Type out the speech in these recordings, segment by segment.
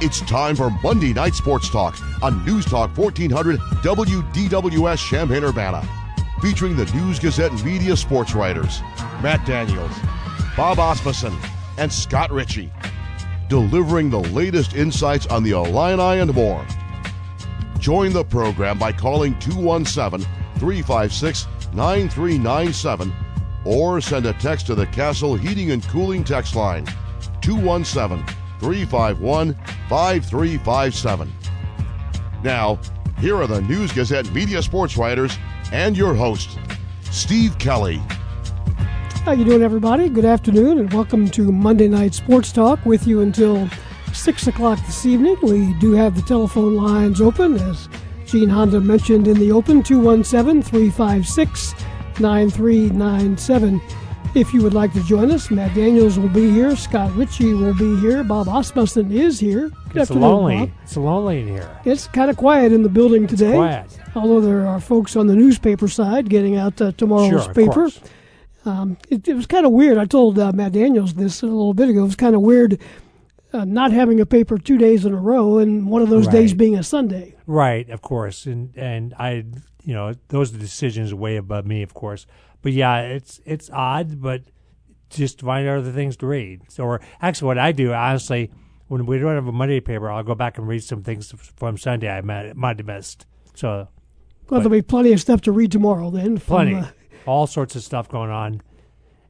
It's time for Monday Night Sports Talk on News Talk 1400 WDWS Champaign Urbana. Featuring the News Gazette media sports writers Matt Daniels, Bob Asmussen, and Scott Ritchie. Delivering the latest insights on the Illini and more. Join the program by calling 217 356 9397 or send a text to the Castle Heating and Cooling text line 217 351 5357. Now, here are the News Gazette media sports writers and your host, Steve Kelly. How you doing, everybody? Good afternoon, and welcome to Monday Night Sports Talk. With you until six o'clock this evening. We do have the telephone lines open, as Gene Honda mentioned in the open, 217 356 9397. If you would like to join us, Matt Daniels will be here, Scott Ritchie will be here, Bob Asmussen is here. Good it's lonely. Bob. It's lonely in here. It's kind of quiet in the building today. It's quiet. Although there are folks on the newspaper side getting out uh, tomorrow's sure, paper. Um, it, it, was kind of weird. I told uh, Matt Daniels this a little bit ago. It was kind of weird uh, not having a paper two days in a row, and one of those right. days being a Sunday. Right, of course, and and I, you know, those are decisions way above me, of course. But yeah, it's it's odd, but just find other things to read. So, or actually, what I do, honestly, when we don't have a Monday paper, I'll go back and read some things from Sunday I might, might have missed. So, well, there'll be plenty of stuff to read tomorrow. Then, from, plenty, uh, all sorts of stuff going on,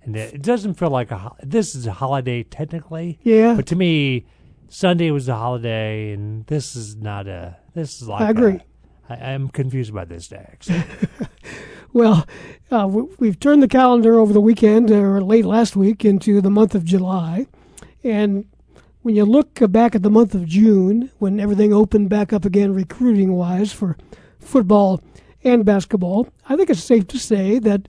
and it, it doesn't feel like a this is a holiday technically. Yeah, but to me, Sunday was a holiday, and this is not a. This is like I agree. A, I, I'm confused by this. Actually. Well, uh, we've turned the calendar over the weekend or late last week into the month of July. And when you look back at the month of June, when everything opened back up again recruiting wise for football and basketball, I think it's safe to say that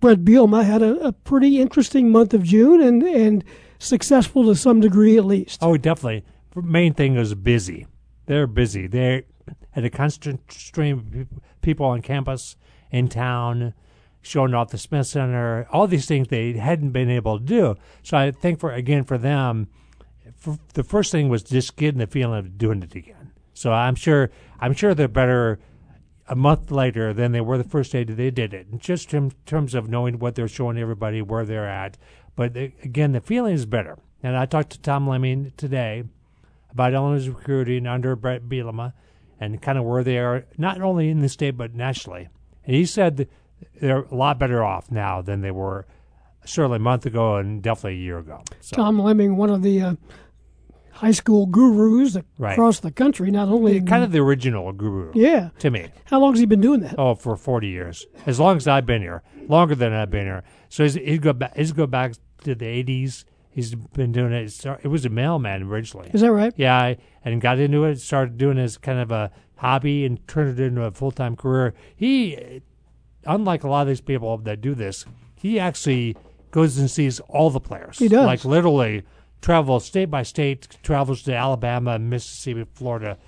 Bret Bielema had a, a pretty interesting month of June and, and successful to some degree at least. Oh, definitely. The main thing was busy. They're busy. They had a constant stream of people on campus in town, showing off the Smith Center, all these things they hadn't been able to do. So I think for again for them, for, the first thing was just getting the feeling of doing it again. So I'm sure I'm sure they're better a month later than they were the first day that they did it, just in terms of knowing what they're showing everybody, where they're at. But uh, again, the feeling is better. And I talked to Tom Lemming today about Illinois recruiting under Bret Bielema and kind of where they are, not only in the state but nationally. And he said they're a lot better off now than they were certainly a month ago and definitely a year ago. So. Tom Lemming, one of the uh, high school gurus right. across the country, not only kind of the original guru. Yeah, to me. How long has he been doing that? Oh, for forty years, as long as I've been here, longer than I've been here. So he's, go back. He's go back to the eighties. He's been doing it. It was a mailman originally. Is that right? Yeah, and got into it. Started doing it as kind of a hobby and turned it into a full time career. He, unlike a lot of these people that do this, he actually goes and sees all the players. He does. Like literally travels state by state, travels to Alabama, Mississippi, Florida,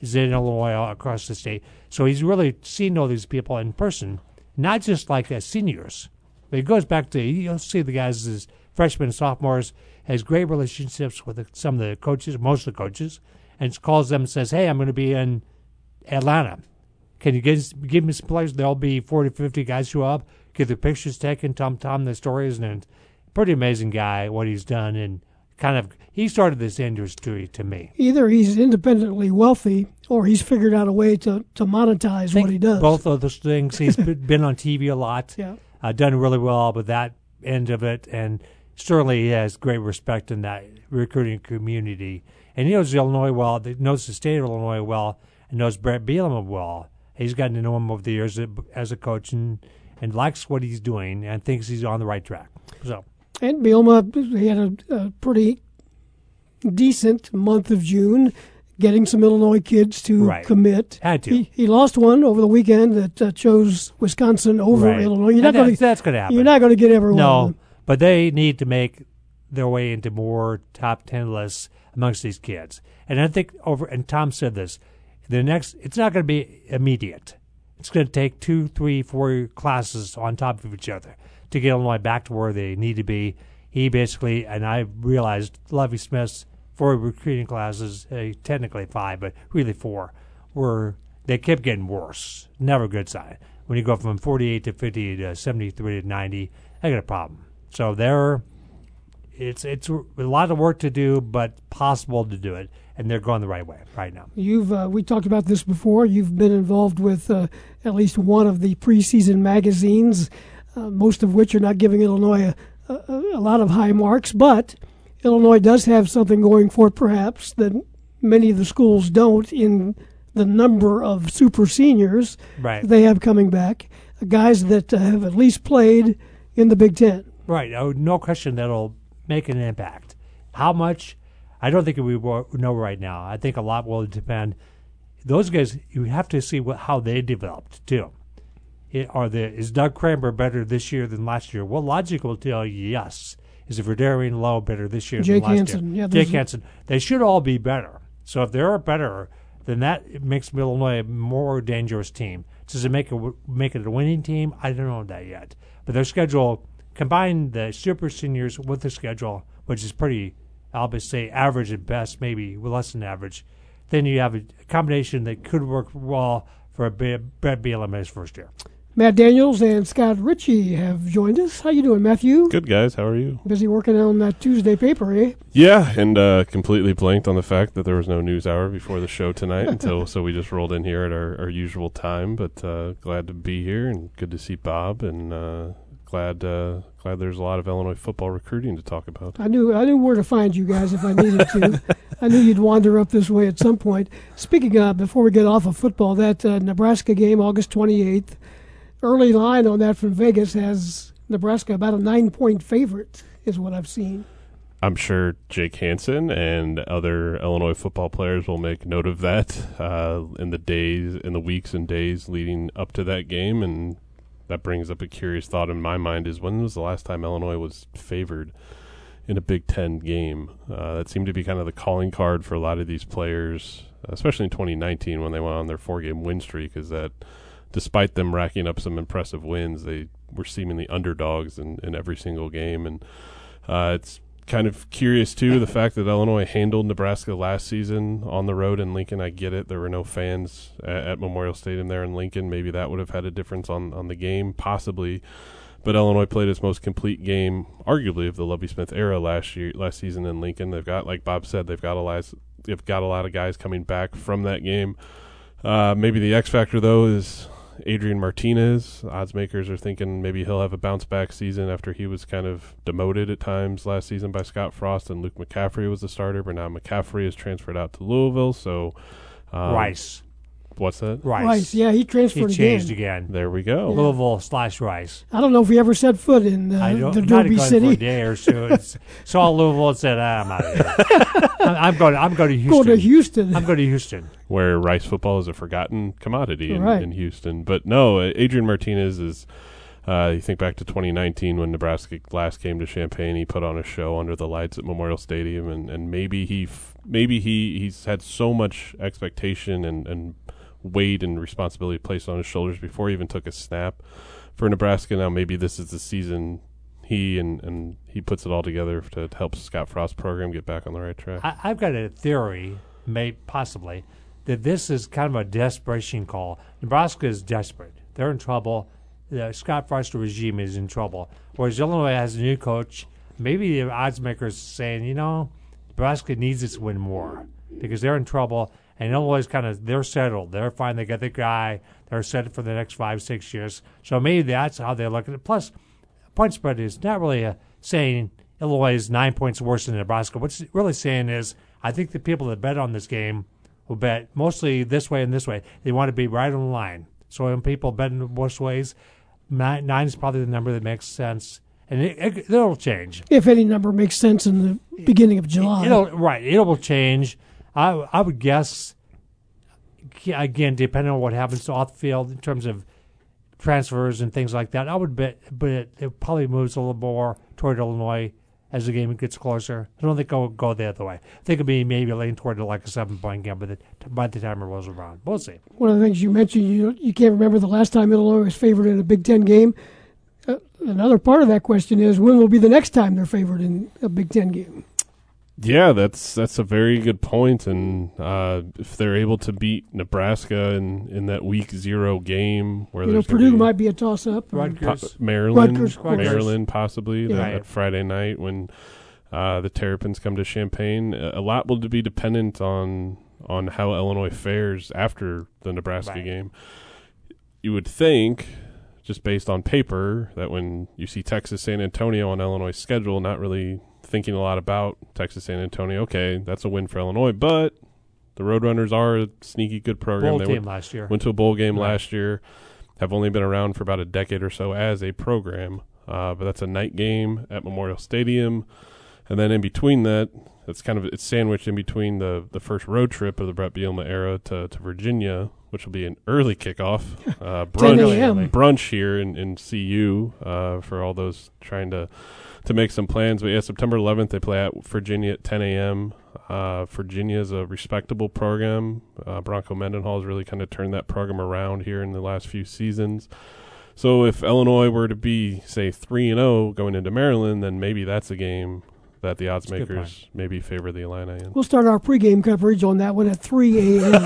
is in Illinois, across the state. So he's really seen all these people in person, not just like as seniors. But he goes back to, you'll see the guys as freshmen and sophomores, has great relationships with some of the coaches, most of the coaches, and calls them and says, hey, I'm going to be in Atlanta. Can you get, give me some players? There'll be 40, 50 guys show up, get the pictures taken, Tom Tom the stories, and pretty amazing guy what he's done and kind of he started this industry to me. Either he's independently wealthy or he's figured out a way to, to monetize what he does. Both of those things. He's been on TV a lot. Yeah. Uh, done really well with that end of it, and certainly he has great respect in that recruiting community. And he knows Illinois well, knows the state of Illinois well, and knows Bret Bielema well. He's gotten to know him over the years as a coach and, and likes what he's doing and thinks he's on the right track. So. And Bielema, he had a, a pretty decent month of June, getting some Illinois kids to right. commit. Had to. He, he, lost one over the weekend that uh, chose Wisconsin over right. Illinois. You're not going to. That's going to happen. You're not going to get everyone. No, but they need to make their way into more top ten lists amongst these kids. And I think over. And Tom said this the next, it's not going to be immediate. It's going to take two, three, four classes on top of each other to get Illinois back to where they need to be. He basically, and I realized Lovie Smith's four recruiting classes, uh, technically five, but really four, were they kept getting worse. Never a good sign. When you go from 48 to 50 to 73 to 90, I got a problem. So they're it's it's a lot of work to do, but possible to do it, and they're going the right way right now. You've uh, we talked about this before. You've been involved with uh, at least one of the preseason magazines, uh, most of which are not giving Illinois a, a, a, lot of high marks, but Illinois does have something going for it, perhaps that many of the schools don't in the number of super seniors right. they have coming back, guys that uh, have at least played in the Big Ten. Right. Oh, no question that'll make an impact. How much? I don't think we know right now. I think a lot will depend. Those guys, you have to see what, how they developed too. It, are the is Doug Kramer better this year than last year? Well, logic will tell you yes. Is Vederian Lowe better this year Jake than last Hansen, year? Yeah, Jake Hansen. They should all be better. So if they're better, then that makes Illinois a more dangerous team. Does it make it make it a winning team? I don't know that yet. But their schedule combine the super seniors with the schedule, which is pretty, I'll just say average at best, maybe less than average, then you have a combination that could work well for a Bret Bielema's first year. Matt Daniels and Scott Ritchie have joined us. How you doing, Matthew? Good guys. How are you? Busy working on that Tuesday paper, eh? Yeah, and uh, completely blanked on the fact that there was no news hour before the show tonight until so we just rolled in here at our, our usual time. But uh, glad to be here and good to see Bob and uh, glad uh, glad there's a lot of Illinois football recruiting to talk about. I knew I knew where to find you guys if I needed to. I knew you'd wander up this way at some point. Speaking of, before we get off of football, that uh, Nebraska game, August 28th, early line on that from Vegas has Nebraska about a nine point favorite, is what I've seen. I'm sure Jake Hansen and other Illinois football players will make note of that uh, in the days, in the weeks and days leading up to that game, and that brings up a curious thought in my mind: is when was the last time Illinois was favored in a Big Ten game? Uh, that seemed to be kind of the calling card for a lot of these players, especially in 2019 when they went on their four-game win streak. Is that despite them racking up some impressive wins, they were seemingly underdogs in, in every single game, and uh, it's kind of curious too the fact that Illinois handled Nebraska last season on the road in Lincoln. I get it; there were no fans at, at, Memorial Stadium there in Lincoln. Maybe that would have had a difference on on the game, possibly. But Illinois played its most complete game, arguably, of the Lovie Smith era last year, last season in Lincoln. They've got, like Bob said, they've got a lot, they've got a lot of guys coming back from that game. Uh, maybe the X factor though is Adrian Martinez. Odds makers are thinking maybe he'll have a bounce back season after he was kind of demoted at times last season by Scott Frost and Luke McCaffrey was the starter, but now McCaffrey is transferred out to Louisville. So um, Rice. What's that? Rice. Rice. Yeah, he transferred he changed again. again. There we go. Yeah. Louisville slash Rice. I don't know if he ever set foot in uh, I don't, the not Derby City. For a day or so. saw Louisville and said, ah, "I'm out of here. I'm going. I'm going to Houston. Go to Houston. I'm going to Houston." Where Rice football is a forgotten commodity in, right. in Houston, but no, Adrian Martinez is. Uh, you think back to 2019 when Nebraska last came to Champaign. He put on a show under the lights at Memorial Stadium, and, and maybe he f- maybe he he's had so much expectation and, and weight and responsibility placed on his shoulders before he even took a snap for Nebraska. Now maybe this is the season he and, and he puts it all together to, help Scott Frost program get back on the right track. I, have got a theory, may possibly, that this is kind of a desperation call. Nebraska is desperate; they're in trouble. The Scott Frost regime is in trouble. Whereas Illinois has a new coach. Maybe the odds makers saying, you know, Nebraska needs this win more because they're in trouble and Illinois kind of they're settled. They're fine. They got the guy. They're set for the next five six years. So maybe that's how they look at it. Plus, point spread is not really a, saying Illinois is nine points worse than Nebraska. What's really saying is I think the people that bet on this game will bet mostly this way and this way. They want to be right on the line. So when people bet in both ways, nine, nine is probably the number that makes sense and it, it, will change. If any number makes sense in the beginning of July, it'll, right? It will change. I I would guess again, depending on what happens off the field in terms of transfers and things like that, I would bet, but it, it probably moves a little more toward Illinois as the game gets closer. I don't think it'll go the other way. I think it'll be maybe leaning toward like a seven point game, but by the time it rolls around, we'll see. One of the things you mentioned, you you can't remember the last time Illinois was favored in a Big Ten game. Uh, another part of that question is when will be the next time they're favored in a Big Ten game? Yeah, that's that's a very good point. And uh, if they're able to beat Nebraska in, in that week zero game, where You know, Purdue be might be a toss-up. Rutgers. po- Maryland, Rutgers, of. Maryland, possibly Yeah. that, Right. that Friday night when uh, the Terrapins come to Champaign. A a lot will be dependent on on how Illinois fares after the Nebraska Right. game. You would think, just based on paper, that when you see Texas San Antonio on Illinois' schedule, not really thinking a lot about Texas San Antonio. Okay, that's a win for Illinois, but the Roadrunners are a sneaky good program. Bowl they went, last year. went to a bowl game Right. last year. Have only been around for about a decade or so as a program, uh, but that's a night game at Memorial Stadium, and then in between that, it's kind of it's sandwiched in between the the first road trip of the Bret Bielema era to, to Virginia, which will be an early kickoff, uh, brunch brunch here in, in CU uh, for all those trying to to make some plans. But yeah, September 11th they play at Virginia at 10 a.m. Uh, Virginia is a respectable program. Uh, Bronco Mendenhall has really kind of turned that program around here in the last few seasons. So if Illinois were to be say three and zero going into Maryland, then maybe that's a game that the odds That's makers maybe favor the Illini in. We'll start our pregame coverage on that one at 3 a.m.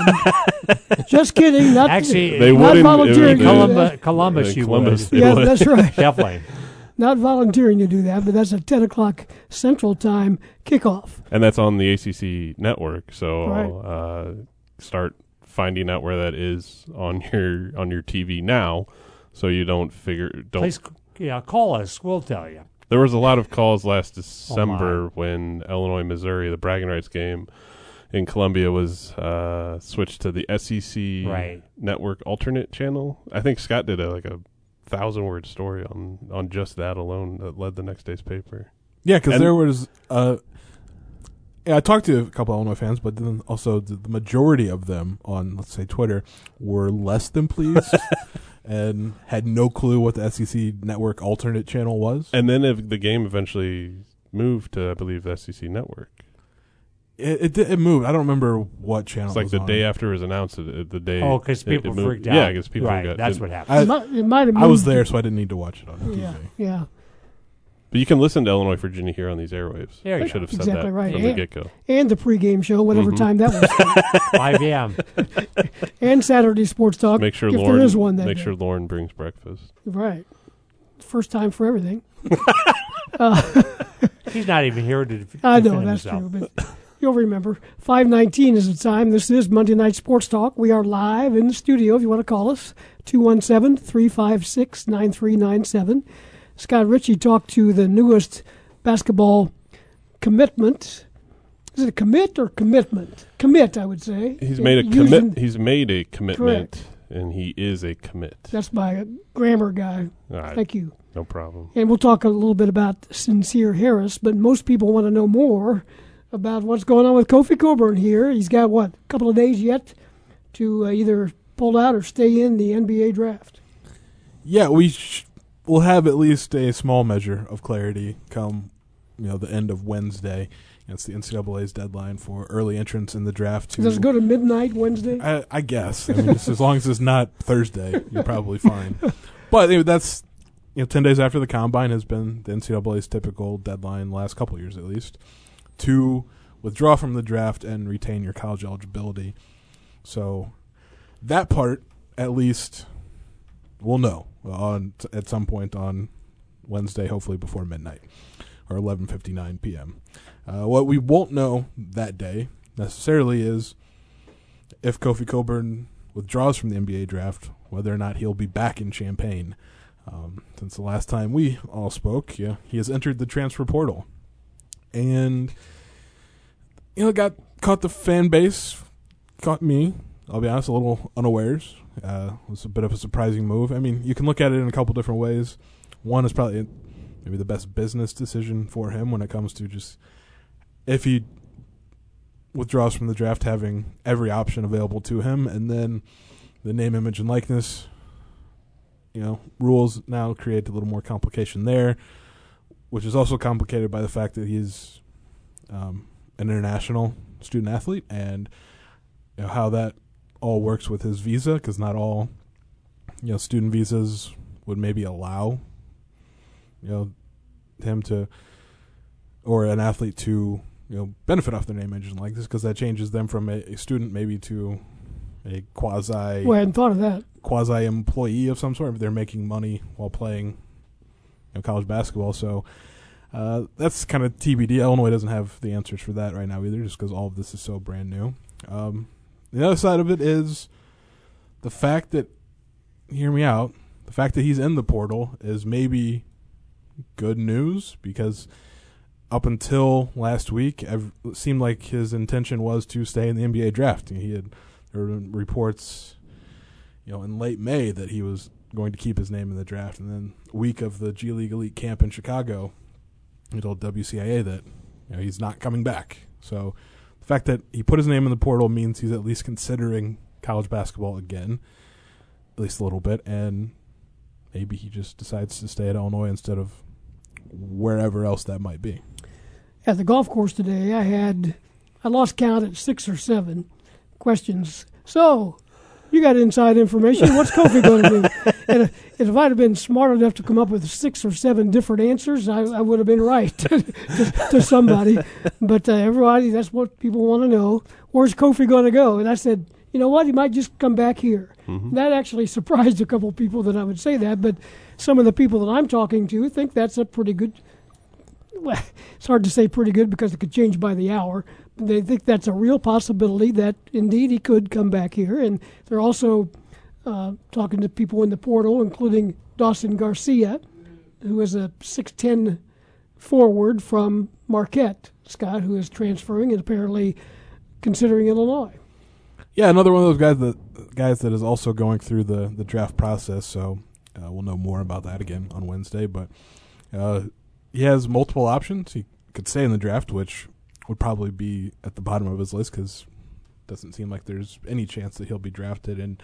Just kidding. Not Actually, They not wouldn't- volunteering it to would- do Columbus, that. Columbus, In you Columbus, would. Yeah, that's right. Definitely. Not volunteering to do that, but that's a 10 o'clock Central Time kickoff. and that's on the ACC network. So Right. uh, start finding out where that is on your on your TV now, so you don't figure don't. Please, yeah, call us. We'll tell you. There was a lot of calls last Oh, December when Illinois Missouri the bragging rights game in Columbia was uh, switched to the SEC Right. network alternate channel. I think Scott did a like a thousand word story on on just that alone that led the next day's paper. Yeah, because there was. Uh, yeah, I talked to a couple Illinois fans, but then also the, majority of them on, let's say, Twitter were less than pleased and had no clue what the SEC network alternate channel was. And then if the game eventually moved to I believe the SEC network. It, it, it moved. I don't remember what channel. It's like it was the on. day after it was announced. it- it- The day. Oh, because it- it people moved- freaked out. Yeah, because people right. got. That's it- what happened. I- it, might, it might have I was there, so I didn't need to watch it on Yeah, TV. yeah. But you can listen to Illinois Virginia here on these airwaves. There you I go. should have said Exactly that right. from the And- get go. And the pregame show, whatever Mhm. time that was. 5 a.m. and Saturday Sports Talk. Make sure if Lauren. there is one that make day. sure Lauren brings breakfast. Right. First time for everything. He's not even here to. def- I know defend that's himself. true, but you'll remember. Five nineteen is the time. This is Monday Night Sports Talk. We are live in the studio. If you want to call us, 217-356-9397. Scott Ritchie talked to the newest basketball commitment. Is it a commit or commitment? Commit, I would say. He's made a commit. He's made a commitment, Correct. and he is a commit. That's my grammar guy. All right, Thank you. no problem. And we'll talk a little bit about Sincere Harris, but most people want to know more about what's going on with Kofi Cockburn here. He's got, what, a couple of days yet to uh, either pull out or stay in the NBA draft. Yeah, we sh- will have at least a small measure of clarity come, you know, the end of Wednesday. It's the NCAA's deadline for early entrance in the draft. To, Does it go to midnight Wednesday? I, I guess. I mean, as long as it's not Thursday, you're probably fine. But know, that's you know, ten days after the combine has been the NCAA's typical deadline, last couple years at least, to withdraw from the draft and retain your college eligibility. So that part, at least, we'll know on at some point on Wednesday, hopefully before midnight or 11:59 p.m. Uh, what we won't know that day necessarily is if Kofi Cockburn withdraws from the NBA draft, whether or not he'll be back in Champaign. Um, since the last time we all spoke, yeah, he has entered the transfer portal, and you know, got caught the fan base, caught me. I'll be honest, a little unawares. Uh, it was a bit of a surprising move. I mean, you can look at it in a couple different ways. One is probably maybe the best business decision for him when it comes to just if he withdraws from the draft, having every option available to him, and then the name, image, and likeness, you know, rules now create a little more complication there, which is also complicated by the fact that he's um, an international student athlete, and you know, how that all works with his visa, because not all, you know, student visas would maybe allow, you know, him to or an athlete to you know benefit off their name engine like this because that changes them from a, a student maybe to a quasi Well, I hadn't thought of that. quasi employee of some sort if they're making money while playing know, college basketball. So uh, that's kind of TBD. Illinois doesn't have the answers for that right now either, just because all of this is so brand new. Um, the other side of it is the fact that, hear me out, the fact that he's in the portal is maybe good news because up until last week, it seemed like his intention was to stay in the NBA draft. He had there were reports you know, in late May that he was going to keep his name in the draft, and then week of the G League Elite camp in Chicago, he told WCIA that you know he's not coming back. So the fact that he put his name in the portal means he's at least considering college basketball again, at least a little bit, and maybe he just decides to stay at Illinois instead of wherever else that might be. At the golf course today, I had, I lost count at six or seven questions. So, you got inside information. What's Kofi going to do? And if, I'd have been smart enough to come up with six or seven different answers, I, I would have been right to, to somebody. But uh, everybody, that's what people want to know. Where's Kofi going to go? And I said, you know what? He might just come back here. That actually surprised a couple people that I would say that. But some of the people that I'm talking to think that's a pretty good. Well, it's hard to say pretty good because it could change by the hour. They think that's a real possibility that indeed he could come back here. And they're also uh, talking to people in the portal, including Dawson Garcia, who is a 6'10 forward from Marquette, Scott, who is transferring and apparently considering Illinois. Yeah, another one of those guys that guys that is also going through the the draft process. So uh, we'll know more about that again on Wednesday. But uh, he has multiple options. He could stay in the draft, which would probably be at the bottom of his list because doesn't seem like there's any chance that he'll be drafted, and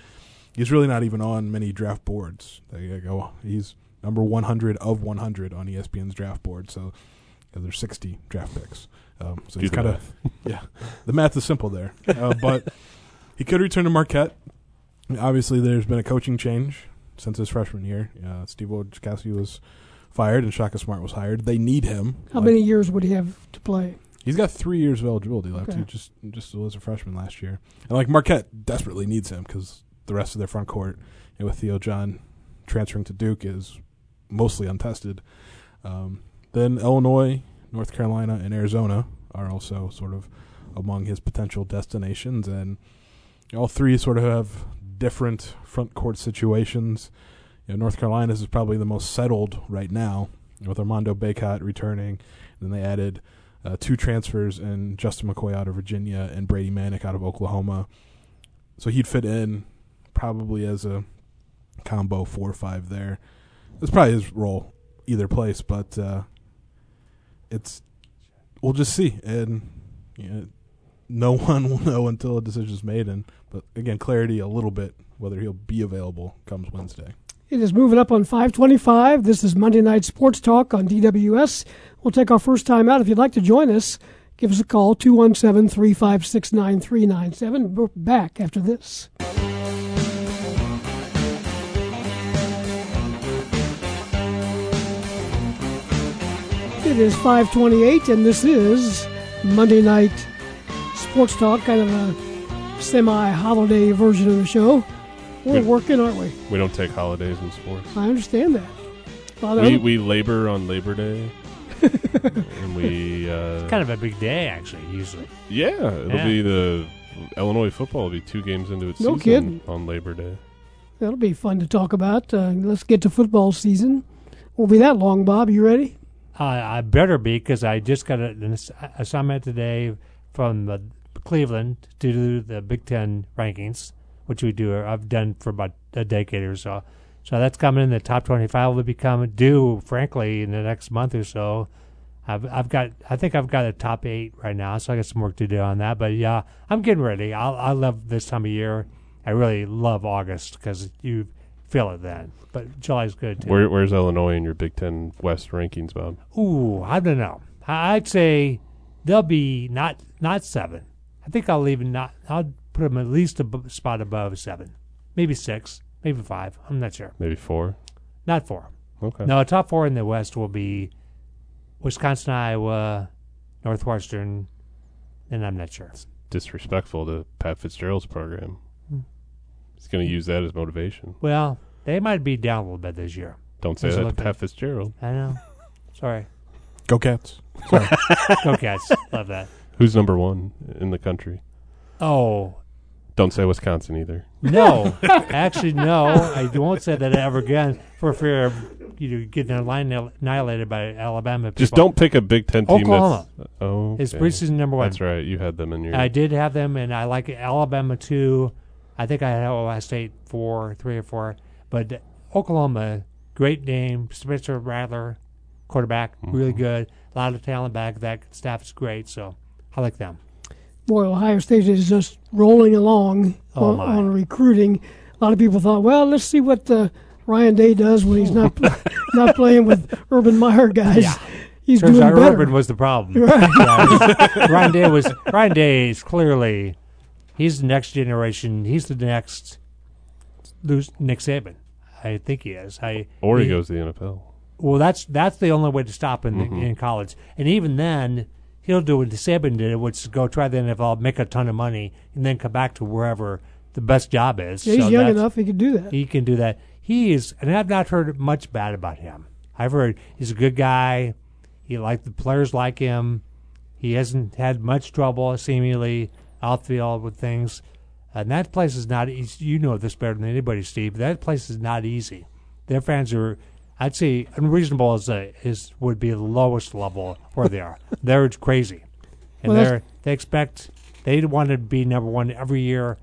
he's really not even on many draft boards. There you go. He's number 100 of 100 on ESPN's draft board. So there's 60 draft picks. Um, so Do he's the kind of yeah. The math is simple there, uh, but he could return to Marquette. Obviously, there's been a coaching change since his freshman year. Uh, Steve Wojciechowski was fired and Shaka Smart was hired. They need him. How Like, many years would he have to play? He's got three years of eligibility left. Okay. He just just was a freshman last year, and like Marquette desperately needs him because the rest of their front court, and with Theo John transferring to Duke, is mostly untested. Um, then Illinois, North Carolina, and Arizona are also sort of among his potential destinations, and all three sort of have different front court situations. You know, North Carolina's is probably the most settled right now, with Armando Bacot returning. And Then they added uh, two transfers in Justin McKoy out of Virginia and Brady Manek out of Oklahoma. So he'd fit in probably as a combo four or five there. That's probably his role either place, but uh, it's we'll just see, and you know, no one will know until a decision's made. And but again, clarity a little bit whether he'll be available comes Wednesday. It is moving up on 525. This is Monday Night Sports Talk on DWS. We'll take our first time out. If you'd like to join us, give us a call, 217 356 9397. We're back after this. It is 528, and this is Monday Night Sports Talk, kind of a semi holiday version of the show. We're Good. working, aren't we? We don't take holidays in sports. I understand that. Well, We we labor on Labor Day, and we uh, Kind of a big day, actually, usually. yeah. It'll Yeah. be the Illinois football will be two games into its No season kidding. on Labor Day. That'll be fun to talk about. Uh, let's get to football season. Won't be that long, Bob. You ready? Uh, I better be because I just got an assignment today from Cleveland to do the Big Ten rankings, which we do. I've done for about a decade or so. So that's coming in. The top twenty-five will become due, frankly, in the next month or so. I've I've got I think I've got a top eight right now, so I got some work to do on that. But yeah, I'm getting ready. I I love this time of year. I really love August because you feel it then. But July's good too. Where, where's Illinois in your Big Ten West rankings, Bob? Ooh, I don't know. I'd say they'll be not not seven. I think I'll even not. I'll put them at least a b- spot above seven, maybe six, maybe five. I'm not sure. Maybe four. Not four. Okay. No, top four in the West will be Wisconsin, Iowa, Northwestern, then I'm not sure. Disrespectful to Pat Fitzgerald's program. He's going to use that as motivation. Well, they might be down a little bit this year. Don't say There's that to little. Pat Fitzgerald. I know. Sorry. Go Cats. Sorry. Go Cats. Love that. Who's number one in the country? Oh, Don't say Wisconsin either. no. Actually, no. I won't say that ever again for fear of you know, getting annihilated by Alabama people. Just don't pick a Big Ten team Oklahoma. that's. Oh, It's preseason number one. That's right. You had them in your. I did have them, and I like Alabama too. I think I had Ohio State four, three or four, but Oklahoma, great name. Spencer Rattler, quarterback, really Mhm. good. A lot of talent back. That staff is great, so I like them. Boy, Ohio State is just rolling along Oh, on, on recruiting. A lot of people thought, well, let's see what uh, Ryan Day does when he's not not playing with Urban Meyer guys. Yeah. He's Turns doing out better. Urban was the problem. Right. Yeah, he's- Ryan Day was Ryan Day is clearly he's the next generation. He's the next Lu- Nick Saban. I think he is. I or he goes to the NFL. Well, that's that's the only way to stop in Mhm. in college, and even then, he'll do what Saban did, which is go try the NFL, make a ton of money, and then come back to wherever the best job is. Yeah, he's So young enough; he can do that. He can do that. He is, and I've not heard much bad about him. I've heard he's a good guy. He like the players like him. He hasn't had much trouble seemingly outfield with things. And that place is not easy. You know this better than anybody, Steve. That place is not easy. Their fans are, I'd say, unreasonable is a, is would be the lowest level where they are. they're crazy, and Well, they're they expect they want to be number one every year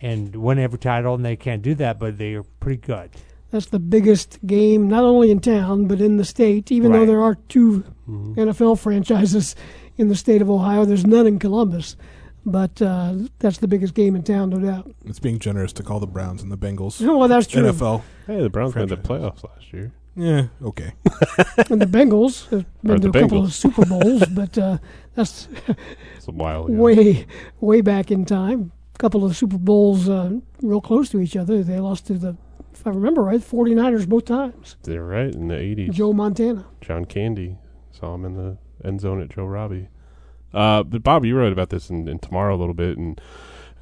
and win every title, and they can't do that, but they are pretty good. That's the biggest game, not only in town but in the state. Even though there are 2 Mhm. NFL franchises in the state of Ohio, there's none in Columbus. But uh, that's the biggest game in town, no doubt. it's being generous to call the Browns and the Bengals well, that's true. NFL. Hey, the Browns made the playoffs last year. Yeah, okay. and the Bengals have been to the a couple of Super Bowls, but uh, that's It's a while ago. way, way back in time. A couple of Super Bowls uh, real close to each other. They lost to the, if I remember right, 49ers both times. They're right in the '80s. Joe Montana. John Candy saw him in the end zone at Joe Robbie. Uh, but Bob, you wrote about this in, in tomorrow a little bit, and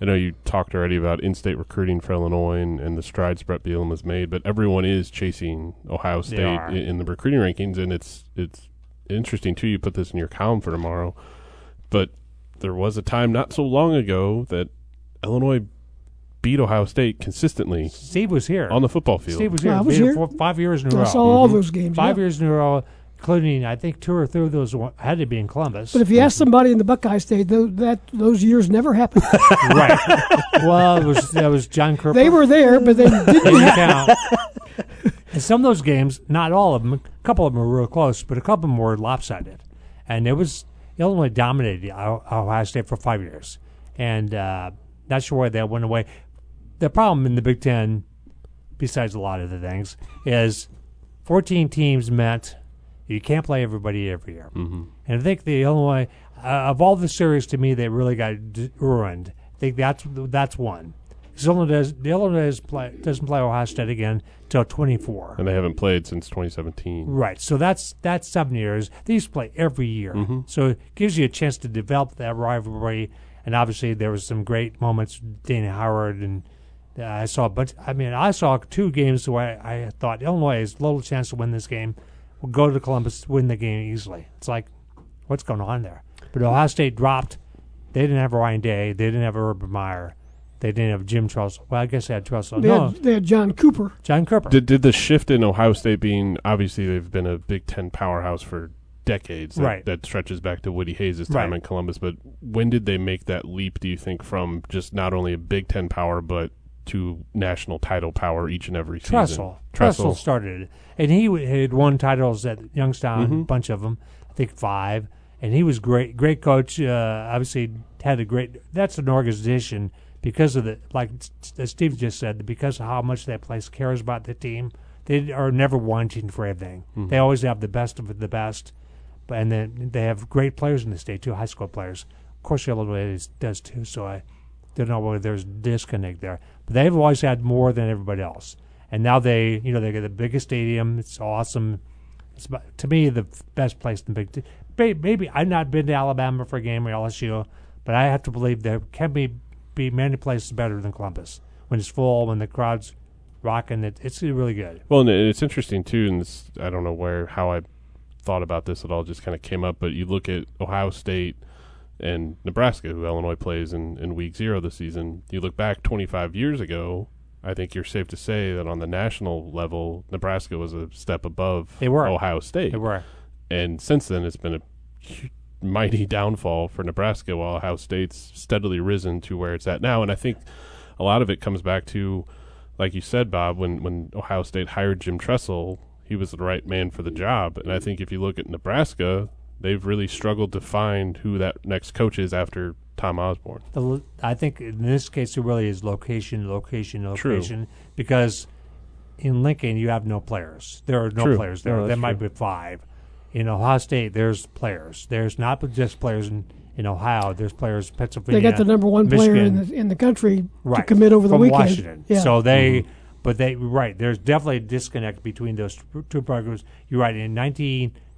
I know you talked already about in-state recruiting for Illinois and, and the strides Bret Bielema has made. But everyone is chasing Ohio State in, in the recruiting rankings, and it's it's interesting too. You put this in your column for tomorrow, but there was a time not so long ago that Illinois beat Ohio State consistently Steve was here. on the football field. Steve was Yeah, here. I was here. for five years in a I row. I saw all Mhm. those games. Five yeah. years in a row, including I think two or three of those had to be in Columbus. But if you ask somebody in the Buckeye State, tho- that those years never happened. right. well, it was that was John Cooper. they were there, but they didn't. didn't count. and some of those games, not all of them, a couple of them were real close, but a couple of them were lopsided. And it was Illinois dominated Ohio State for five years, and uh, not sure why that went away. The problem in the Big Ten, besides a lot of the things, is 14 teams meant you can't play everybody every year. hmm And I think the Illinois, uh, of all the series to me, that really got d- ruined. I think that's that's one. Illinois does, the Illinois does play, doesn't play Ohio State again until 24. And they haven't played since 2017. Right. So that's that's seven years. They used to play every year. Mhm. So it gives you a chance to develop that rivalry. And obviously, there was some great moments. Dana Howard and uh, I saw a bunch. I mean, I saw two games where I, I thought Illinois has little chance to win this game. We'll go to Columbus, win the game easily. It's like, what's going on there? But Ohio State dropped. They didn't have Ryan Day. They didn't have Urban Meyer. They didn't have Jim Tressel. Well, I guess they had Tressel. They, No, had, they had John Cooper. John Cooper. Did did the shift in Ohio State being obviously they've been a Big Ten powerhouse for decades, that, Right. That stretches back to Woody Hayes' time Right. in Columbus. But when did they make that leap? Do you think from just not only a Big Ten power but to national title power each and every season? Tressel. Tressel started it, and he w- had won titles at Youngstown, a Mhm. bunch of them, I think five. And he was great, great coach. Uh, obviously, had a great. That's an organization because of the like s- as Steve just said, because of how much that place cares about the team. They are never wanting for everything. Mhm. They always have the best of the best, but and then they have great players in the state too, high school players. Of course, Illinois is- does too. So I don't know whether there's disconnect there, but they've always had more than everybody else. And now they, you know, they get the biggest stadium. It's awesome. It's about, to me the best place in the Big. T- maybe I've not been to Alabama for a game or LSU, But I have to believe there can be be many places better than Columbus when it's full, when the crowd's rocking. It, it's really good. Well, and it's interesting too, and this, I don't know where how I thought about this at all. Just kind of came up, but you look at Ohio State and Nebraska, who Illinois plays in, in week zero this season. You look back 25 years ago. I think you're safe to say that on the national level, Nebraska was a step above They were. Ohio State. They were. and since then it's been a mighty downfall for Nebraska while Ohio State's steadily risen to where it's at now and I think a lot of it comes back to like you said Bob when when Ohio State hired Jim Tressel he was the right man for the job and I think if you look at Nebraska they've really struggled to find who that next coach is after Tom Osborne The, l- I think in this case it really is location, location, location. True. location. Because in Lincoln you have no players. There are no True. players there. No, there might true. be five. In Ohio State, there's players. There's not just players in, in Ohio. There's players in Pennsylvania. They got the number one player in the in the country to commit over the from weekend. Washington. Yeah. So they, Mm-hmm. but they right. There's definitely a disconnect between those two- two programs. You're right. In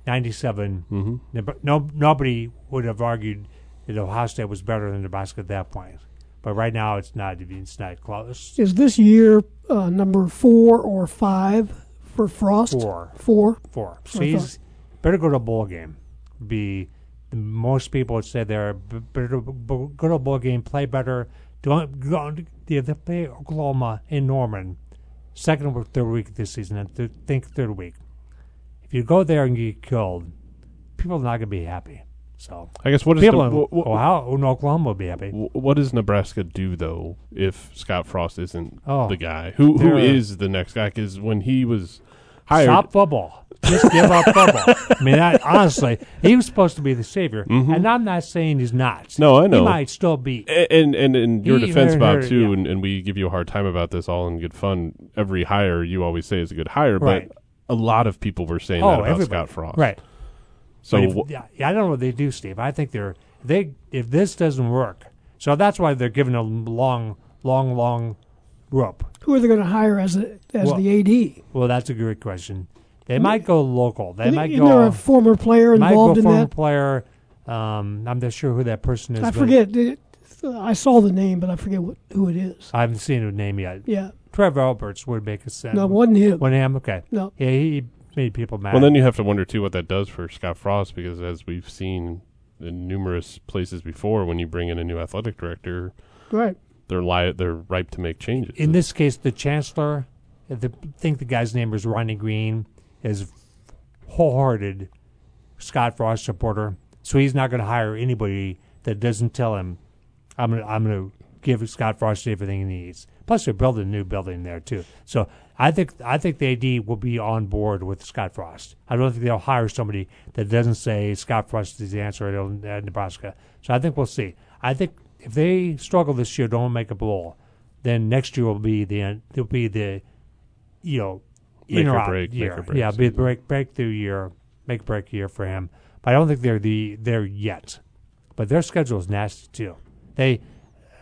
1997, mm-hmm. Neb- no nobody would have argued that Ohio State was better than Nebraska at that point. But right now, it's not. It's not close. Is this year uh, number four or five for Frost? Four. Four. Four. So he's better go to a bowl game. Be most people would say they're better to go to a bowl game, play better. Don't go. They they play Oklahoma in Norman, second or third week this season. and think third week. If you go there and get killed, people are not going to be happy. So I guess what is people the, in wh- wh- Ohio, in Oklahoma will be happy. wh- what does Nebraska do though if Scott Frost isn't Oh, the guy who who the next guy because when he was hired Stop football. Just give up football. I mean, I, honestly, he was supposed to be the savior, and I'm not saying he's not. Mm-hmm. No, I know. He might still be. And and in your He defense, Bob, too, yeah. and, and we give you a hard time about this all in good fun. Every hire you always say is a good hire, Right. but a lot of people were saying oh, that about everybody. Scott Frost. Right. So if- wh- yeah, I don't know what they do, Steve. I think they're they if this doesn't work, so that's why they're giving a long, long, long rope. Who are they going to hire as a, as Well, the AD? Well, that's a great question. They might go local. They might Isn't there go. a former player might go involved in former that? player. Um, I'm not sure who that person is. I forget. It, I saw the name, but I forget what, who it is. I haven't seen his name yet. Yeah. Trevor Alberts would make a sense. No, it wasn't him. When him, okay. No. Yeah, he made people mad. well, then you have to wonder too what that does for Scott Frost because as we've seen in numerous places before, when you bring in a new athletic director, Right. they're li- they're ripe to make changes. in this case, the chancellor, I think the guy's name is Ronnie Green, is wholehearted Scott Frost supporter. So he's not going to hire anybody that doesn't tell him, "I'm going to I'm going to give Scott Frost everything he needs." Plus, they're building a new building there too. So I think I think the AD will be on board with Scott Frost. I don't think they'll hire somebody that doesn't say Scott Frost is the answer at Nebraska. So I think we'll see. I think if they struggle this year, don't make a bowl, then next year will be the end. It'll be the, you know, Make or break, make year. or break yeah, be season. break breakthrough year, make break year for him. But I don't think they're the there yet. But their schedule is nasty too. They,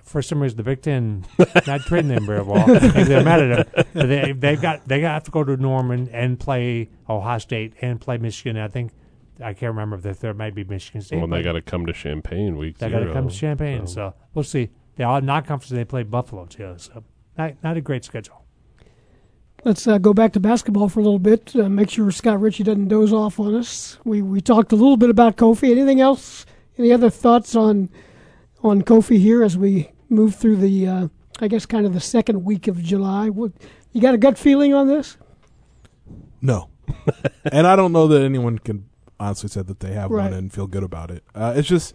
for some reason, the Big Ten not treating them very well. Maybe they're mad at them. But they they've got they have to go to Norman and play Ohio State and play Michigan. I think I can't remember if there- there might be Michigan State. well, they got to come to Champaign week they got to come to Champaign. So- So we'll see. They all not conference. They play Buffalo too. So not not a great schedule. Let's uh, go back to basketball for a little bit. Uh, make sure Scott Ritchie doesn't doze off on us. We we talked a little bit about Kofi. Anything else? Any other thoughts on on Kofi here as we move through the? Uh, I guess kind of the second week of July. What you got a gut feeling on this? No. and I don't know that anyone can honestly say that they have Right. one and feel good about it. Uh, it's just,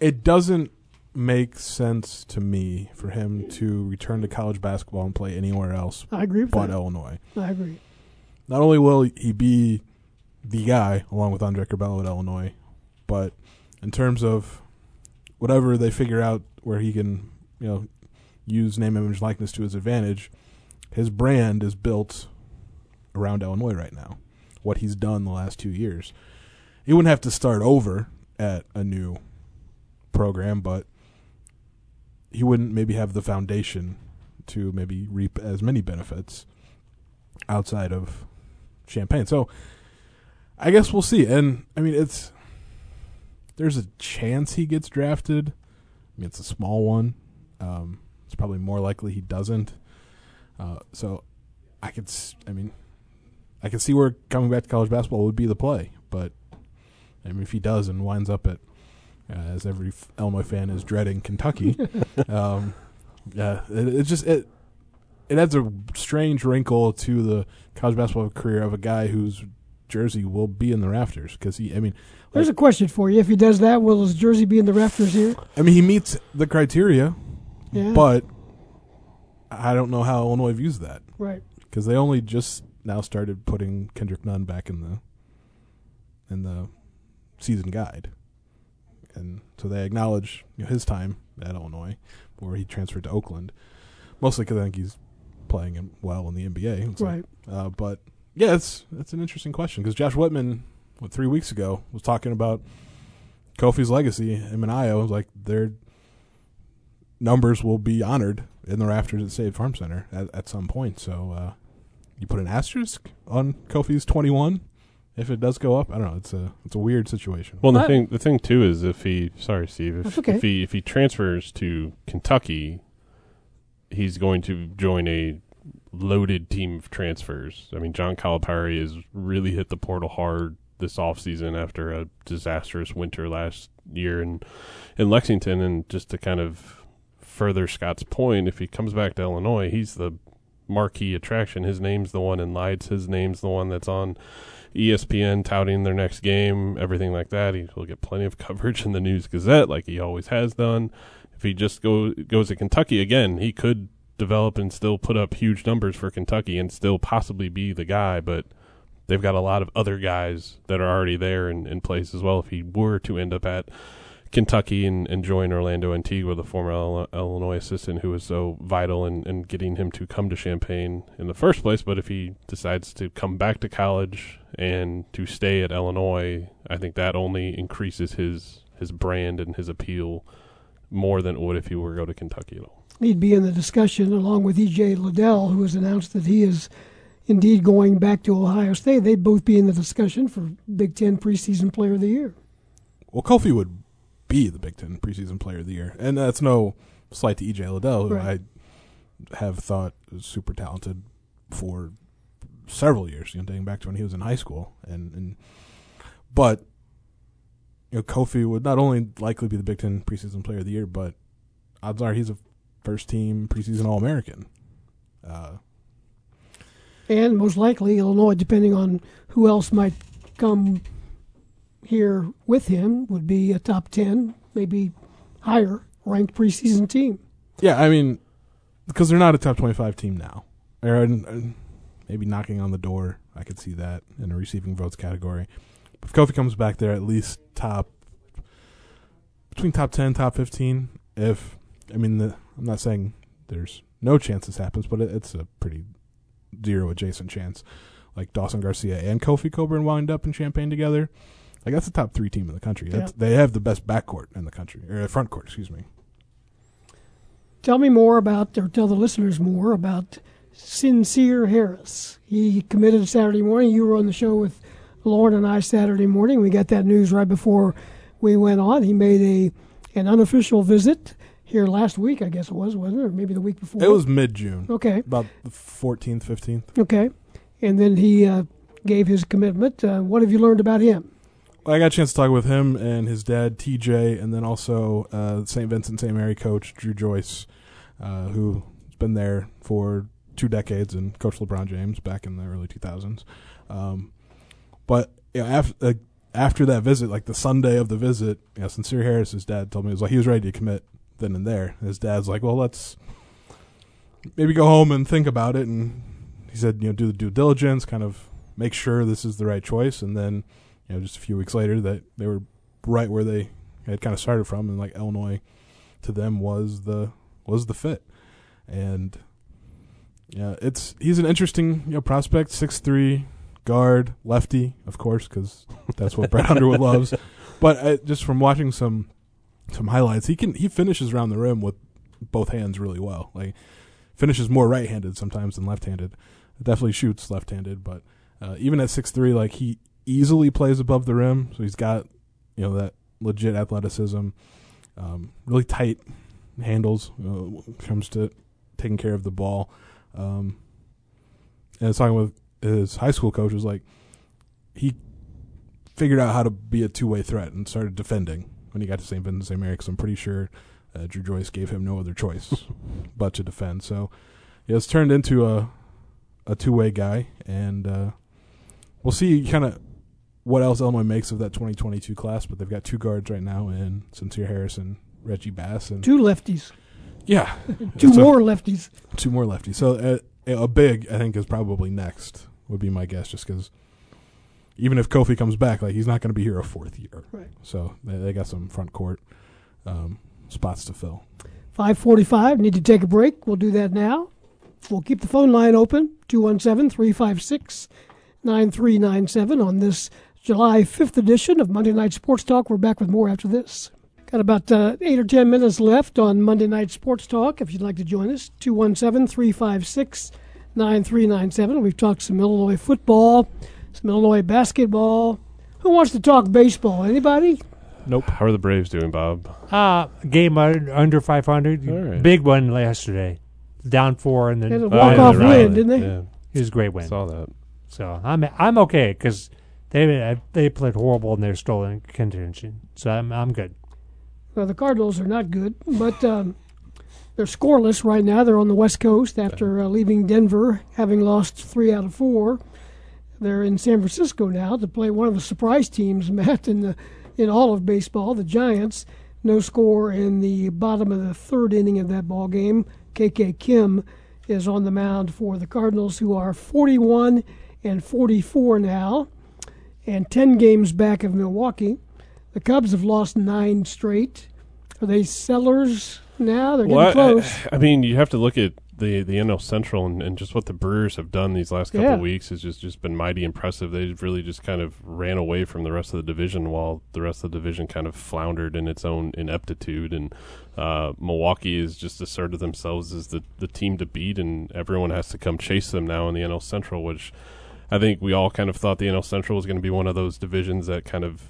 it doesn't make sense to me for him to return to college basketball and play anywhere else I agree with but that. Illinois. I agree. Not only will he be the guy along with Andre Curbelo at Illinois, but in terms of whatever they figure out where he can, you know, use name, image, likeness to his advantage, his brand is built around Illinois right now. What he's done the last two years, he wouldn't have to start over at a new program, but he wouldn't maybe have the foundation to maybe reap as many benefits outside of Champaign. So I guess we'll see. And I mean, it's there's a chance he gets drafted, it's a small one. Um, it's probably more likely he doesn't. Uh, so I could, I mean, I can see where coming back to college basketball would be the play. But I mean, if he does and winds up at, uh, as every Illinois fan is dreading, Kentucky, um, yeah, it, it just it it adds a strange wrinkle to the college basketball career of a guy whose jersey will be in the rafters because he, I mean, There's a question for you. If he does that, will his jersey be in the rafters here? I mean, he meets the criteria, Yeah. but I don't know how Illinois views that right. because they only just now started putting Kendrick Nunn back in the in the season guide, and so they acknowledge you know, his time at Illinois, where he transferred to Oakland, mostly because I think he's playing him well in the NBA. Like, Right. uh, but yeah, it's it's an interesting question because Josh Whitman, what three weeks ago, was talking about Kofi's legacy. Him and Ayo was like their numbers will be honored in the rafters at State Farm Center at, at some point. So uh, you put an asterisk on Kofi's twenty one if it does go up. I don't know. It's a it's a weird situation. Well, the thing the thing too is if he sorry Steve if, okay. if he if he transfers to Kentucky, he's going to join a loaded team of transfers. I mean, John Calipari has really hit the portal hard this offseason after a disastrous winter last year in in Lexington and just to kind of further Scott's point, if he comes back to Illinois, he's the marquee attraction. His name's the one in lights, his name's the one that's on ESPN touting their next game, everything like that. He will get plenty of coverage in the News Gazette, like he always has done. If he just go goes to Kentucky again, he could develop and still put up huge numbers for Kentucky and still possibly be the guy. But they've got a lot of other guys that are already there in, in place as well. If he were to end up at Kentucky and, and join Orlando Antigua, the former Illinois assistant who was so vital in, in getting him to come to Champaign in the first place. But if he decides to come back to college and to stay at Illinois, I think that only increases his his brand and his appeal more than it would if he were to go to Kentucky at all. He'd be in the discussion along with E.J. Liddell, who has announced that he is indeed going back to Ohio State. They'd both be in the discussion for Big Ten preseason player of the year. Well, Kofi would be the Big Ten preseason player of the year, and that's no slight to EJ Liddell, who Right. I have thought is super talented for several years, you know, dating back to when he was in high school, and, and but you know, Kofi would not only likely be the Big Ten preseason player of the year, but odds are he's a first team preseason All American. Uh, And most likely, Illinois, depending on who else might come here with him, would be a top 10, maybe higher ranked preseason team. Yeah, I mean, because they're not a top twenty-five team now, or uh, maybe knocking on the door. I could see that in a receiving votes category. If Kofi comes back there, at least top between top ten, top fifteen. If I mean, the, I'm not saying there's no chance this happens, but it, it's a pretty zero adjacent chance. Like Dawson Garcia and Kofi Cockburn wind up in Champaign together. Like that's the top three team in the country. That's, They have the best backcourt in the country, or front court, excuse me. Tell me more about, or tell the listeners more about Sincere Harris. He committed Saturday morning. You were on the show with Lauren and I Saturday morning. We got that news right before we went on. He made a an unofficial visit here last week, I guess it was, wasn't it? Or maybe the week before. It was mid June. Okay. About the 14th, 15th. Okay. And then he uh, gave his commitment. Uh, what have you learned about him? Well, I got a chance to talk with him and his dad, TJ, and then also uh, St. Vincent St. Mary coach, Dru Joyce, uh, who's been there for two decades and coached LeBron James back in the early 2000s. Um, but you know, after, uh, after that visit, like the Sunday of the visit, you know, Sincere Harris, his dad told me, was like, he was ready to commit then and there. His dad's like, well, let's maybe go home and think about it. And he said, you know, do the due diligence, kind of make sure this is the right choice. And then, you know, just a few weeks later, that they were right where they had kind of started from, and like Illinois, to them was the was the fit. And yeah, it's he's an interesting you know prospect, six three guard, lefty, of course, because that's what Brad Underwood loves. But uh, just from watching some some highlights, he can he finishes around the rim with both hands really well. Like finishes more right handed sometimes than left handed. Definitely shoots left handed, but uh, even at six three, like he easily plays above the rim, so he's got you know that legit athleticism. Um, really tight handles when it comes to taking care of the ball. Um, and talking with his high school coach was like he figured out how to be a two way threat and started defending when he got to St. Vincent St. Mary. Because I'm pretty sure uh, Dru Joyce gave him no other choice but to defend. So yeah, it's turned into a a two way guy, and uh, we'll see kind of what else Illinois makes of that 2022 class. But they've got two guards right now in Sincere Harris and Reggie Bass, and Two lefties, yeah, two It's a- more lefties. two more lefties. So uh, a big, I think, is probably next. Would be my guess, just because even if Kofi comes back, like he's not going to be here a fourth year. Right. So they, they got some front court um, spots to fill. 545, need to take a break. We'll do that now. We'll keep the phone line open, 217 356 9397 on this July 5th edition of Monday Night Sports Talk. We're back with more after this. Got about uh, eight or ten minutes left on Monday Night Sports Talk. If you'd like to join us, 217 356 9397. We've talked some Illinois football, some Illinois basketball. Who wants to talk baseball? Anybody? Nope. How are the Braves doing, Bob? Uh, game un- under 500. All right. Big one yesterday. Down four and then And a walk-off right. win, didn't they? Yeah, It was a great win. saw that. So I'm I'm okay because they they played horrible in their stolen contention. So I'm I'm good. Well, the Cardinals are not good, but um, they're scoreless right now. They're on the West Coast after uh, leaving Denver, having lost three out of four. They're in San Francisco now to play one of the surprise teams, Matt, in the in all of baseball, the Giants. No score in the bottom of the third inning of that ball game. KK Kim is on the mound for the Cardinals, who are 41 and 44 now, and 10 games back of Milwaukee. The Cubs have lost nine straight. Are they sellers now? They're getting Well, close. I, I mean, you have to look at the the NL Central and, and just what the Brewers have done these last couple Yeah. of weeks has just just been mighty impressive. They've really just kind of ran away from the rest of the division, while the rest of the division kind of floundered in its own ineptitude. And uh, Milwaukee has just asserted themselves as the the team to beat, and everyone has to come chase them now in the NL Central, which. I think we all kind of thought the NL Central was going to be one of those divisions that kind of,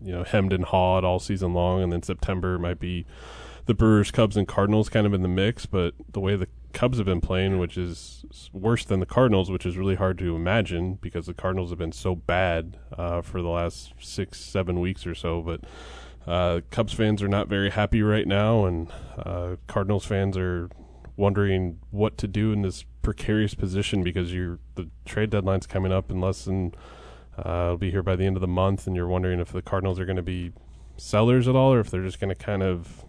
you know, hemmed and hawed all season long, and then September might be the Brewers, Cubs, and Cardinals kind of in the mix. But the way the Cubs have been playing, which is worse than the Cardinals, which is really hard to imagine because the Cardinals have been so bad uh, for the last six, seven weeks or so. But uh, Cubs fans are not very happy right now, and uh, Cardinals fans are wondering what to do in this precarious position because you're the trade deadline's coming up in less than uh, it'll be here by the end of the month, and you're wondering if the Cardinals are going to be sellers at all, or if they're just going to kind of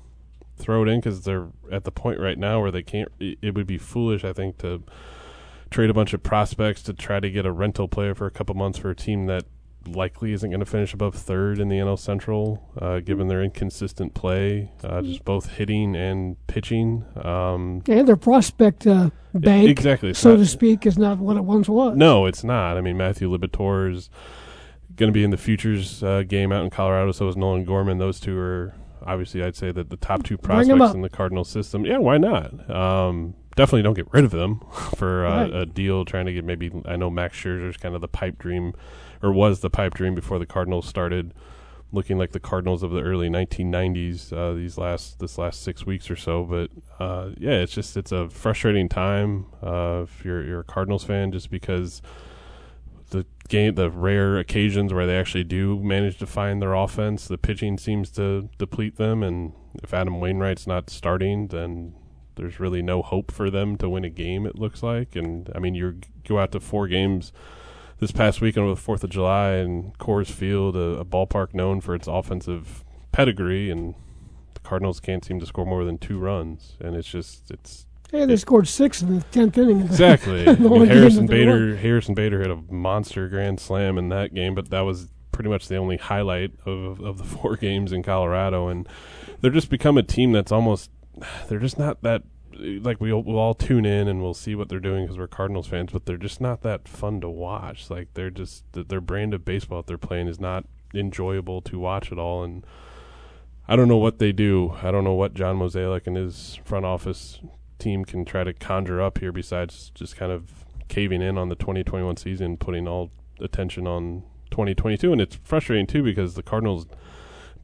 throw it in because they're at the point right now where they can't. It, would be foolish, I think, to trade a bunch of prospects to try to get a rental player for a couple months for a team that likely isn't going to finish above third in the NL Central, uh, given their inconsistent play, uh, just both hitting and pitching. Um, and their prospect uh, bank, exactly, so not- to speak, is not what it once was. no, it's not. I mean, Matthew Liberatore is going to be in the futures uh, game out in Colorado. So is Nolan Gorman. Those two are obviously, I'd say that the top two prospects in the Cardinal system. Yeah, why not? Um, definitely don't get rid of them for uh, Right. a deal. Trying to get maybe I know Max Scherzer's kind of the pipe dream, or was the pipe dream before the Cardinals started looking like the Cardinals of the early 1990s. Uh, these last this last six weeks or so, but uh, yeah, it's just it's a frustrating time uh, if you're you're a Cardinals fan, just because game, the rare occasions where they actually do manage to find their offense, the pitching seems to deplete them, and if Adam Wainwright's not starting, then there's really no hope for them to win a game. It looks like, and I mean, you go out to four games this past weekend with Fourth of July and Coors Field, a, a ballpark known for its offensive pedigree, and the Cardinals can't seem to score more than two runs, and it's just it's Hey, they scored six in the tenth inning. exactly. I mean, Harrison Bader Harrison Bader had a monster grand slam in that game, but that was pretty much the only highlight of of the four games in Colorado, and they're just become a team that's almost they're just not that like we'll, we'll all tune in and we'll see what they're doing because we're Cardinals fans, but they're just not that fun to watch. Like they're just their brand of baseball that they're playing is not enjoyable to watch at all, and I don't know what they do. I don't know what John Mozeliak and his front office team can try to conjure up here besides just kind of caving in on the 2021 season, putting all attention on 2022. And it's frustrating too because the Cardinals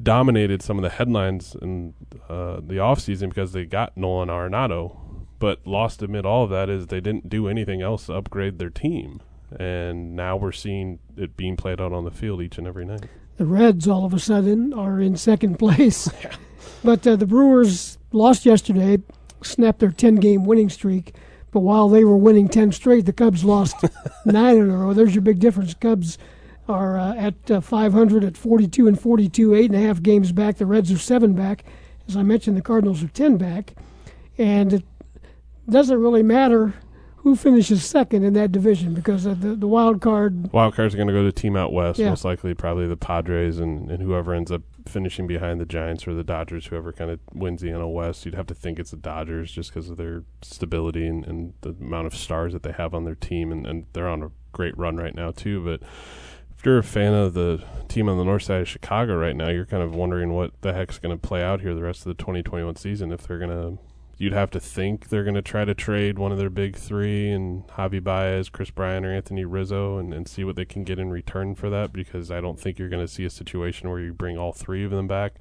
dominated some of the headlines in uh, the offseason because they got Nolan Arenado. But lost amid all of that is they didn't do anything else to upgrade their team. And now we're seeing it being played out on the field each and every night. The Reds all of a sudden are in second place. but uh, the Brewers lost yesterday, snapped their 10 game winning streak. But while they were winning 10 straight, the Cubs lost nine in a row. There's your big difference. Cubs are uh, at uh, 500 at 42 and 42, eight and a half games back. The Reds are seven back. As I mentioned, the Cardinals are 10 back. And it doesn't really matter who finishes second in that division because the, the wild card. Wild cards are going to go to team out west, Yeah. most likely probably the Padres and, and whoever ends up finishing behind the Giants or the Dodgers, whoever kind of wins the NL West. You'd have to think it's the Dodgers just because of their stability and, and the amount of stars that they have on their team, and, and they're on a great run right now too. But if you're a fan of the team on the north side of Chicago right now, you're kind of wondering what the heck's going to play out here the rest of the 2021 season. If they're going to, you'd have to think they're going to try to trade one of their big three and Javi Baez, Kris Bryant, or Anthony Rizzo, and, and see what they can get in return for that. Because I don't think you're going to see a situation where you bring all three of them back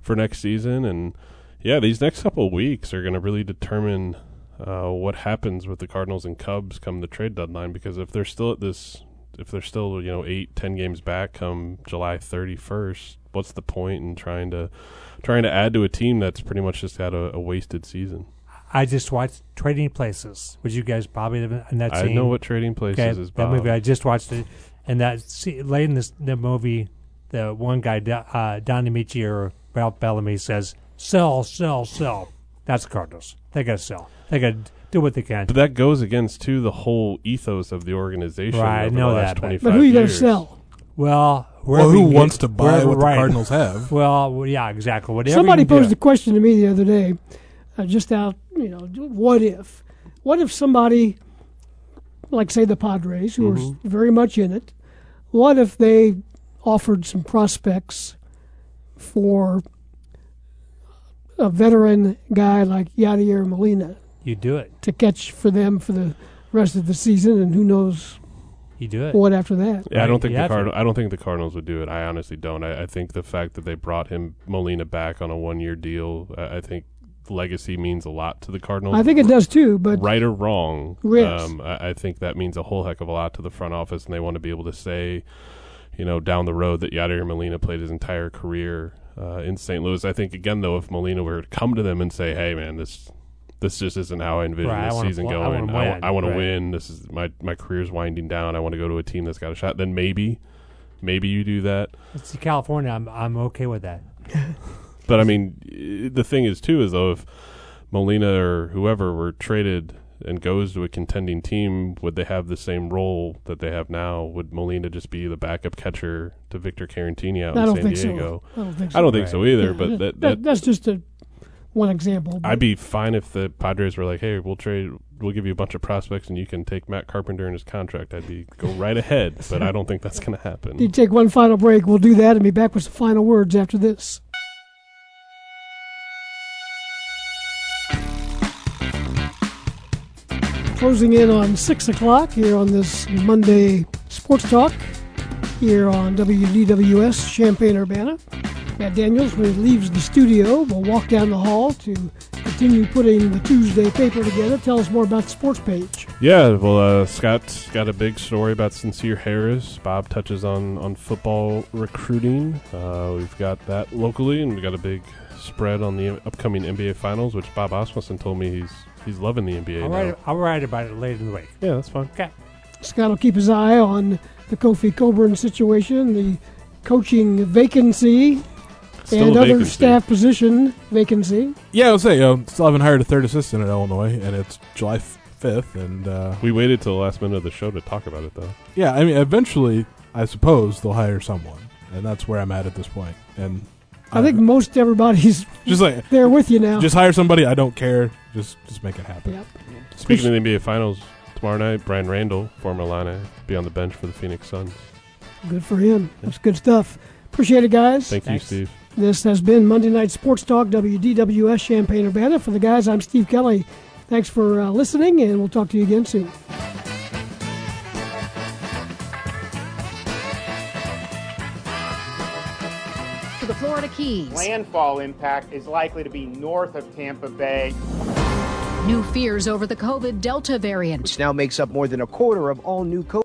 for next season. And yeah, these next couple weeks are going to really determine uh, what happens with the Cardinals and Cubs come the trade deadline. Because if they're still at this, if they're still you know eight, ten games back come July 31st, what's the point in trying to trying to add to a team that's pretty much just had a, a wasted season? I just watched Trading Places, which you guys probably have in that I scene. know what Trading Places Okay, is. that movie I just watched it, and that see, late in this the movie, the one guy Do- uh, Don Ameche or Ralph Bellamy says, "Sell, sell, sell." That's the Cardinals. They got to sell. They got to do what they can. But that goes against too the whole ethos of the organization. Right, I know the last that, but- 25 But who you going to years. sell? Well, Well, who you get- wants to buy wherever- what the. Cardinals have? Well, well, yeah, exactly. Whatever Somebody posed a question to me the other day, uh, just out, you know, what if? What if somebody, like say the Padres, who Mm-hmm. are very much in it, what if they offered some prospects for a veteran guy like Yadier Molina You do it. to catch for them for the rest of the season, and who knows You do it. what after that? Yeah, I don't think you the. Card- I don't think the Cardinals would do it. I honestly don't. I, I think the fact that they brought him Molina back on a one year deal, I, I think legacy means a lot to the Cardinals. I think it does too, but right or wrong, Yes. um, I, I think that means a whole heck of a lot to the front office, and they want to be able to say, you know, down the road that Yadier Molina played his entire career uh, in St. Louis. I think again, though, if Molina were to come to them and say, "Hey, man, this this just isn't how I envision Right, this wanna season pl- I going. wanna I, win." want to Right. win. This is my my career's winding down. I want to go to a team that's got a shot." Then maybe, maybe you do that. It's California. I'm I'm okay with that. But I mean, the thing is too is though if Molina or whoever were traded and goes to a contending team, would they have the same role that they have now? Would Molina just be the backup catcher to Victor Caratini out I in don't San think Diego? so. I don't think so. I don't think so either. Yeah, but that, that, that that's just a one example. I'd be fine if the Padres were like, "Hey, we'll trade, we'll give you a bunch of prospects, and you can take Matt Carpenter and his contract." I'd be go right ahead, but I don't think that's going to happen. To take one final break. We'll do that and be back with some final words after this. Closing in on 6 o'clock here on this Monday Sports Talk here on WDWS Champaign Urbana. Matt Daniels, when he leaves the studio, we'll walk down the hall to continue putting the Tuesday paper together. Tell us more about the sports page. Yeah, well, uh, Scott's got a big story about Sincere Harris. Bob touches on, on football recruiting. Uh, we've got that locally, and we've got a big spread on the upcoming NBA Finals, which Bob Asmussen told me he's he's loving the NBA I'll now. write, I'll write about it later in the week. Yeah, that's fine. Okay. Scott will keep his eye on the Kofi Cockburn situation, the coaching vacancy, Still and a other vacancy. staff position vacancy. Yeah, I would say, um, still haven't hired a third assistant at Illinois, and it's July fifth, and uh, We waited till the last minute of the show to talk about it, though. yeah, I mean, eventually, I suppose they'll hire someone, and that's where I'm at at this point. And I think most everybody's just like they're with you now. just hire somebody. I don't care. Just just make it happen. Yep. Speaking of the NBA Finals, tomorrow night, Brian Randle, former Illini, be on the bench for the Phoenix Suns. Good for him. That's good stuff. Appreciate it, guys. Thank Thanks. you, Steve. This has been Monday Night Sports Talk, WDWS Champaign Urbana. For the guys, I'm Steve Kelly. Thanks for uh, listening, and we'll talk to you again soon. to the Florida Keys. Landfall impact is likely to be north of Tampa Bay. New fears over the COVID Delta variant. Which now makes up more than a quarter of all new COVID.